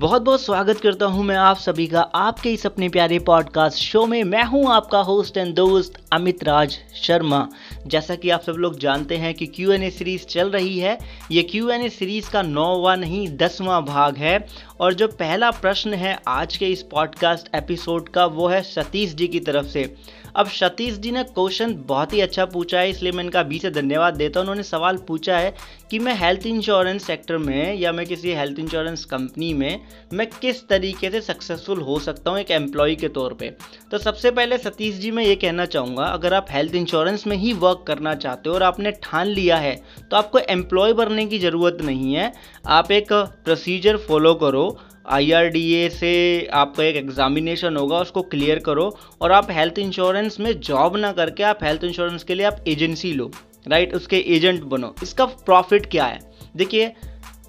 बहुत बहुत स्वागत करता हूँ मैं आप सभी का आपके इस अपने प्यारे पॉडकास्ट शो में। मैं हूँ आपका होस्ट एंड दोस्त अमित राज शर्मा। जैसा कि आप सब लोग जानते हैं कि क्यू एन ए सीरीज़ चल रही है। ये क्यू एन ए सीरीज़ का नौवा नहीं, दसवां भाग है। और जो पहला प्रश्न है आज के इस पॉडकास्ट एपिसोड का, वो है सतीश जी की तरफ़ से। अब सतीश जी ने क्वेश्चन बहुत ही अच्छा पूछा है, इसलिए मैं इनका बी से धन्यवाद देता हूँ। उन्होंने सवाल पूछा है कि मैं हेल्थ इंश्योरेंस सेक्टर में या मैं किसी हेल्थ इंश्योरेंस कंपनी में, मैं किस तरीके से सक्सेसफुल हो सकता हूँ एक एम्प्लॉय के तौर पर तो सबसे पहले सतीश जी, मैं ये कहना चाहूँगा, अगर आप हेल्थ इंश्योरेंस में ही वर्क करना चाहते हो और आपने ठान लिया है तो आपको एम्प्लॉय बनने की ज़रूरत नहीं है। आप एक प्रोसीजर फॉलो करो IRDA से आपका एक एग्जामिनेशन होगा, उसको क्लियर करो और आप हेल्थ इंश्योरेंस में जॉब ना करके आप हेल्थ इंश्योरेंस के लिए आप एजेंसी लो राइट उसके एजेंट बनो। इसका प्रॉफिट क्या है? देखिए,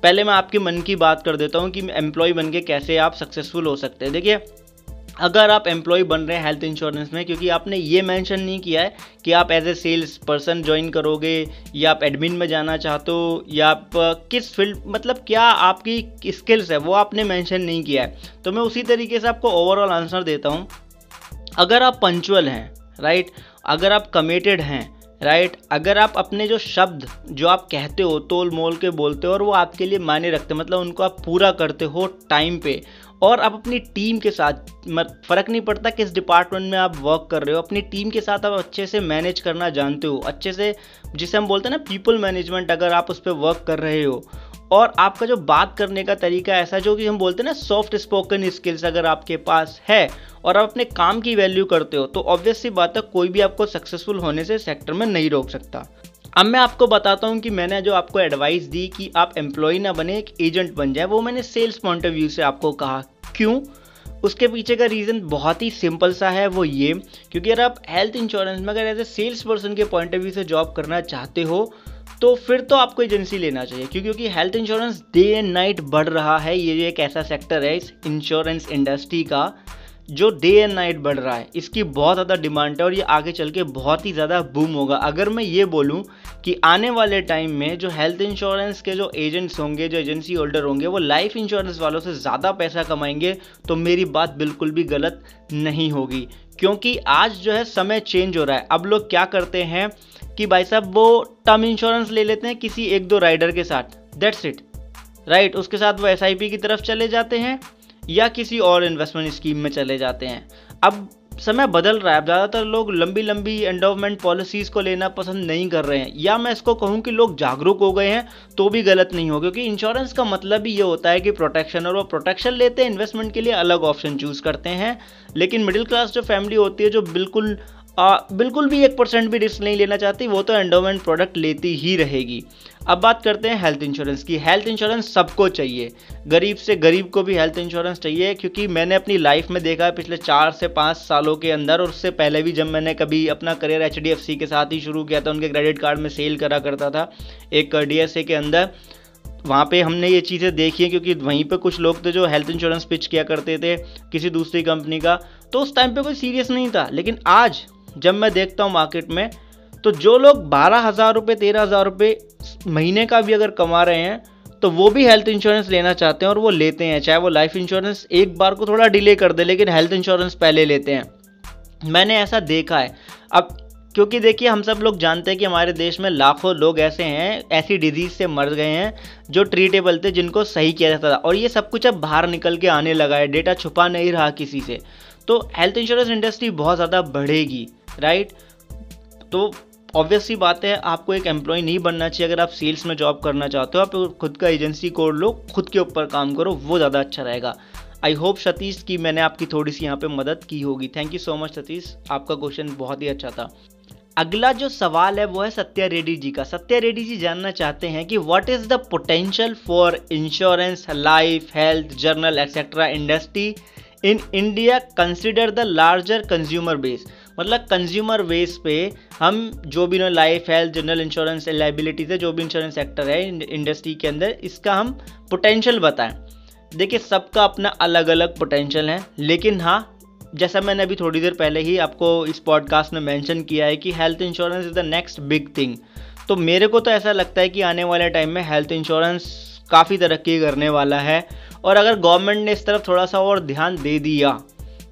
पहले मैं आपके मन की बात कर देता हूँ कि एम्प्लॉय बन के कैसे आप सक्सेसफुल हो सकते हैं। देखिए अगर आप एम्प्लॉय बन रहे हैं हेल्थ इंश्योरेंस में, क्योंकि आपने ये मेंशन नहीं किया है कि आप as a sales person join करोगे, या आप एडमिन में जाना चाहते हो, या आप किस फ़ील्ड मतलब क्या आपकी स्किल्स है, वो आपने मेंशन नहीं किया है। तो मैं उसी तरीके से आपको ओवरऑल आंसर देता हूँ। अगर आप पंचुअल हैं राइट अगर आप कमिटेड हैं राइट? अगर आप अपने जो शब्द, जो आप कहते हो तोल मोल के बोलते हो और वो आपके लिए मायने रखते मतलब उनको आप पूरा करते हो टाइम पे, और आप अपनी टीम के साथ फ़र्क नहीं पड़ता किस डिपार्टमेंट में आप वर्क कर रहे हो, अपनी टीम के साथ आप अच्छे से मैनेज करना जानते हो, अच्छे से, जिसे हम बोलते हैं ना पीपल मैनेजमेंट अगर आप उस पर वर्क कर रहे हो और आपका जो बात करने का तरीका ऐसा, जो कि हम बोलते हैं ना सॉफ्ट स्पोकन स्किल्स अगर आपके पास है और आप अपने काम की वैल्यू करते हो तो ऑब्वियसली बात है, कोई भी आपको सक्सेसफुल होने से सेक्टर में नहीं रोक सकता। अब मैं आपको बताता हूँ कि मैंने जो आपको एडवाइस दी कि आप एम्प्लॉय ना बने, एक एजेंट बन जाए, वो मैंने सेल्स पॉइंट ऑफ़ व्यू से आपको कहा। क्यों? उसके पीछे का रीज़न बहुत ही सिंपल सा है, वो ये, क्योंकि अगर आप हेल्थ इंश्योरेंस में अगर एज ए सेल्स पर्सन के पॉइंट ऑफ़ व्यू से जॉब करना चाहते हो तो फिर तो आपको एजेंसी लेना चाहिए क्यों क्योंकि health insurance day and night बढ़ रहा है, ये एक ऐसा सेक्टर है इस इंश्योरेंस इंडस्ट्री का, जो डे एंड नाइट बढ़ रहा है। इसकी बहुत ज़्यादा डिमांड है और ये आगे चल के बहुत ही ज़्यादा बूम होगा। अगर मैं ये बोलूँ कि आने वाले टाइम में जो हेल्थ इंश्योरेंस के जो एजेंट्स होंगे, जो एजेंसी होल्डर होंगे, वो लाइफ इंश्योरेंस वालों से ज़्यादा पैसा कमाएँगे तो मेरी बात बिल्कुल भी गलत नहीं होगी। क्योंकि आज जो है समय चेंज हो रहा है। अब लोग क्या करते हैं कि भाई साहब, वो टर्म इंश्योरेंस ले लेते हैं किसी एक दो राइडर के साथ। दैट्स इट राइट उसके साथ वो एसआईपी की तरफ़ चले जाते हैं या किसी और इन्वेस्टमेंट स्कीम में चले जाते हैं। अब समय बदल रहा है। ज़्यादातर लोग लंबी लंबी एंडोवमेंट पॉलिसीज़ को लेना पसंद नहीं कर रहे हैं। या मैं इसको कहूँ कि लोग जागरूक हो गए हैं तो भी गलत नहीं हो, क्योंकि इंश्योरेंस का मतलब ही ये होता है कि प्रोटेक्शन और वो प्रोटेक्शन लेते हैं इन्वेस्टमेंट के लिए अलग ऑप्शन चूज़ करते हैं। लेकिन मिडिल क्लास जो फैमिली होती है, जो बिल्कुल आ, बिल्कुल भी एक परसेंट भी रिस्क नहीं लेना चाहती वो तो एंडोमेंट प्रोडक्ट लेती ही रहेगी। अब बात करते हैं हेल्थ इंश्योरेंस की। हेल्थ इंश्योरेंस सबको चाहिए। गरीब से गरीब को भी हेल्थ इंश्योरेंस चाहिए क्योंकि मैंने अपनी लाइफ में देखा है पिछले चार से पाँच सालों के अंदर और उससे पहले भी जब मैंने कभी अपना करियर HDFC के साथ ही शुरू किया था उनके क्रेडिट कार्ड में सेल करा करता था एक डी के अंदर वहाँ पे हमने ये चीज़ें देखी हैं क्योंकि वहीं पे कुछ लोग थे जो हेल्थ इंश्योरेंस पिच किया करते थे किसी दूसरी कंपनी का तो उस टाइम पे कोई सीरियस नहीं था। लेकिन आज जब मैं देखता हूँ मार्केट में तो जो लोग बारह हज़ार रुपये तेरह हज़ार रुपये महीने का भी अगर कमा रहे हैं तो वो भी हेल्थ इंश्योरेंस लेना चाहते हैं और वो लेते हैं, चाहे वो लाइफ इंश्योरेंस एक बार को थोड़ा डिले कर दे, लेकिन हेल्थ इंश्योरेंस पहले लेते हैं। मैंने ऐसा देखा है। अब, क्योंकि देखिए, हम सब लोग जानते हैं कि हमारे देश में लाखों लोग ऐसे हैं, ऐसी डिज़ीज़ से मर गए हैं, जो ट्रीटेबल थे, जिनको सही किया जाता था। और ये सब कुछ अब बाहर निकल के आने लगा है डेटा छुपा नहीं रहा किसी से। तो हेल्थ इंश्योरेंस इंडस्ट्री बहुत ज़्यादा बढ़ेगी। राइट? तो ऑब्वियस सी बात है, आपको एक एम्प्लॉय नहीं बनना चाहिए। अगर आप सेल्स में जॉब करना चाहते हो, आप खुद का एजेंसी कोड लो, खुद के ऊपर काम करो, वो ज़्यादा अच्छा रहेगा। आई होप सतीश की मैंने आपकी थोड़ी सी यहाँ पे मदद की होगी। Thank you so much Satish. आपका क्वेश्चन बहुत ही अच्छा था। अगला जो सवाल है, वो है सत्या रेड्डी जी का। सत्या रेड्डी जी जानना चाहते हैं कि what is the potential for insurance life health general etcetera industry in India consider the larger consumer base मतलब कंज्यूमर बेस पे हम जो भी life health general insurance liabilities है, जो भी इंश्योरेंस सेक्टर है इंडस्ट्री के अंदर, इसका हम पोटेंशियल बताएँ। देखिए, सबका अपना अलग अलग पोटेंशियल है, लेकिन हाँ जैसा मैंने अभी थोड़ी देर पहले ही आपको इस पॉडकास्ट में मेंशन किया है कि health insurance is the next big thing तो मेरे को तो ऐसा लगता है कि आने वाले टाइम में हेल्थ इंश्योरेंस काफ़ी तरक्की करने वाला है, और अगर गवर्नमेंट ने इस तरफ़ थोड़ा सा और ध्यान दे दिया,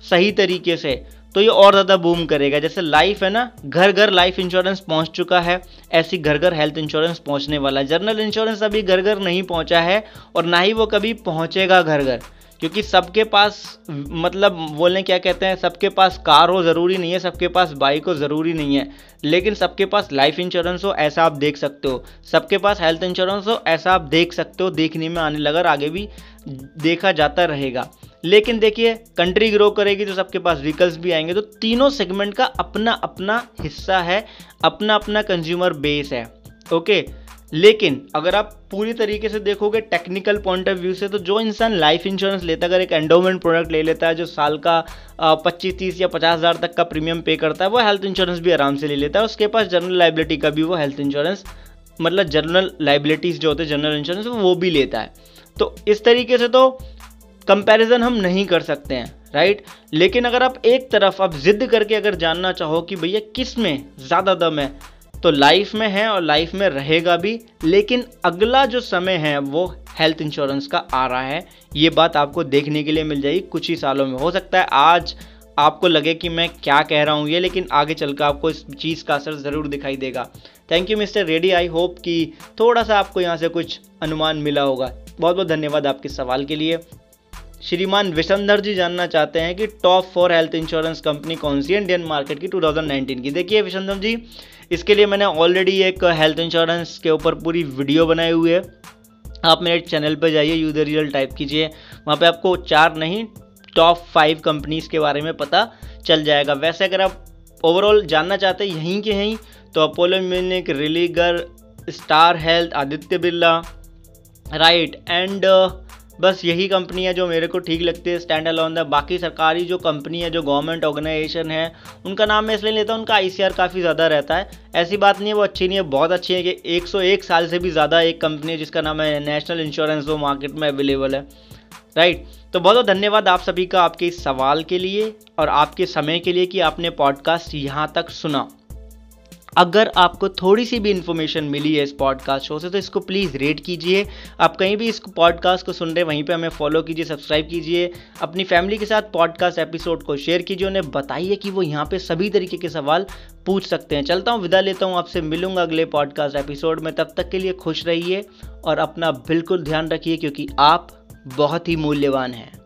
सही तरीके से तो ये और ज़्यादा बूम करेगा। जैसे लाइफ है ना घर घर लाइफ इंश्योरेंस पहुँच चुका है, ऐसी घर घर हेल्थ इंश्योरेंस पहुँचने वाला है। जनरल इंश्योरेंस अभी घर घर नहीं पहुँचा है और ना ही वो कभी पहुंचेगा घर घर क्योंकि सबके पास मतलब बोलने क्या कहते हैं, सबके पास कार हो ज़रूरी नहीं है, सबके पास बाइक हो ज़रूरी नहीं है। लेकिन सबके पास लाइफ इंश्योरेंस हो, ऐसा आप देख सकते हो। सबके पास हेल्थ इंश्योरेंस हो, ऐसा आप देख सकते हो, देखने में आने लगा आगे भी देखा जाता रहेगा। लेकिन देखिए कंट्री ग्रो करेगी तो सबके पास व्हीकल्स भी आएँगे तो तीनों सेगमेंट का अपना अपना हिस्सा है अपना अपना कंज्यूमर बेस है ओके लेकिन अगर आप पूरी तरीके से देखोगे टेक्निकल पॉइंट ऑफ़ व्यू से तो जो इंसान लाइफ इंश्योरेंस लेता है, अगर एक एंडोमेंट प्रोडक्ट ले लेता है, जो साल का पच्चीस तीस या पचास हज़ार तक का प्रीमियम पे करता है, वो हेल्थ इंश्योरेंस भी आराम से ले लेता है। उसके पास जनरल लाइबिलिटी का भी वो हेल्थ इंश्योरेंस मतलब जनरल लाइबिलिटीज़ जो होते हैं जनरल इंश्योरेंस वो भी लेता है। तो इस तरीके से तो कंपैरिजन हम नहीं कर सकते हैं राइट लेकिन अगर आप एक तरफ़ आप जिद करके अगर जानना चाहो कि भैया किसमें ज़्यादा दम है तो लाइफ में है और लाइफ में रहेगा भी, लेकिन अगला जो समय है वो हेल्थ इंश्योरेंस का आ रहा है। ये बात आपको देखने के लिए मिल जाएगी, कुछ ही सालों में। हो सकता है आज आपको लगे कि मैं क्या कह रहा हूँ ये, लेकिन आगे चलकर आपको इस चीज़ का असर ज़रूर दिखाई देगा। Thank you mister Reddy I hope कि थोड़ा सा आपको यहाँ से कुछ अनुमान मिला होगा। बहुत बहुत धन्यवाद आपके सवाल के लिए। श्रीमान विशंधर जी जानना चाहते हैं कि top four health insurance company कौन सी है इंडियन मार्केट की 2019 की। देखिए विशंधर जी, इसके लिए मैंने ऑलरेडी एक हेल्थ इंश्योरेंस के ऊपर पूरी वीडियो बनाई हुई है। आप मेरे चैनल पर जाइए यू द रियल टाइप कीजिए। वहाँ पे आपको चार नहीं, टॉप फाइव कंपनीज़ के बारे में पता चल जाएगा। वैसे अगर आप ओवरऑल जानना चाहते हैं, यहीं के यहीं तो Apollo Munich Religare star health Aditya Birla right and बस यही कंपनी है जो मेरे को ठीक लगती है स्टैंड अलोन द बाकी सरकारी जो कंपनी है, जो गवर्नमेंट ऑर्गेनाइजेशन है, उनका नाम मैं इसलिए लेता हूँ, उनका आईसीआर काफ़ी ज़्यादा रहता है। ऐसी बात नहीं है, वो अच्छी नहीं है, बहुत अच्छी है कि 101 साल से भी ज़्यादा एक कंपनी है जिसका नाम है नेशनल इंश्योरेंस वो मार्केट में अवेलेबल है। राइट तो बहुत बहुत धन्यवाद आप सभी का आपके इस सवाल के लिए और आपके समय के लिए कि आपने पॉडकास्ट यहाँ तक सुना। अगर आपको थोड़ी सी भी इन्फॉर्मेशन मिली है इस पॉडकास्ट शो से तो इसको प्लीज़ रेट कीजिए। आप कहीं भी इस पॉडकास्ट को सुन रहे वहीं पे हमें फॉलो कीजिए सब्सक्राइब कीजिए। अपनी फैमिली के साथ पॉडकास्ट एपिसोड को शेयर कीजिए, उन्हें बताइए कि वो यहाँ पे सभी तरीके के सवाल पूछ सकते हैं। चलता हूँ, विदा लेता हूँ, आपसे मिलूँगा अगले पॉडकास्ट एपिसोड में। तब तक के लिए खुश रहिए और अपना बिल्कुल ध्यान रखिए, क्योंकि आप बहुत ही मूल्यवान हैं।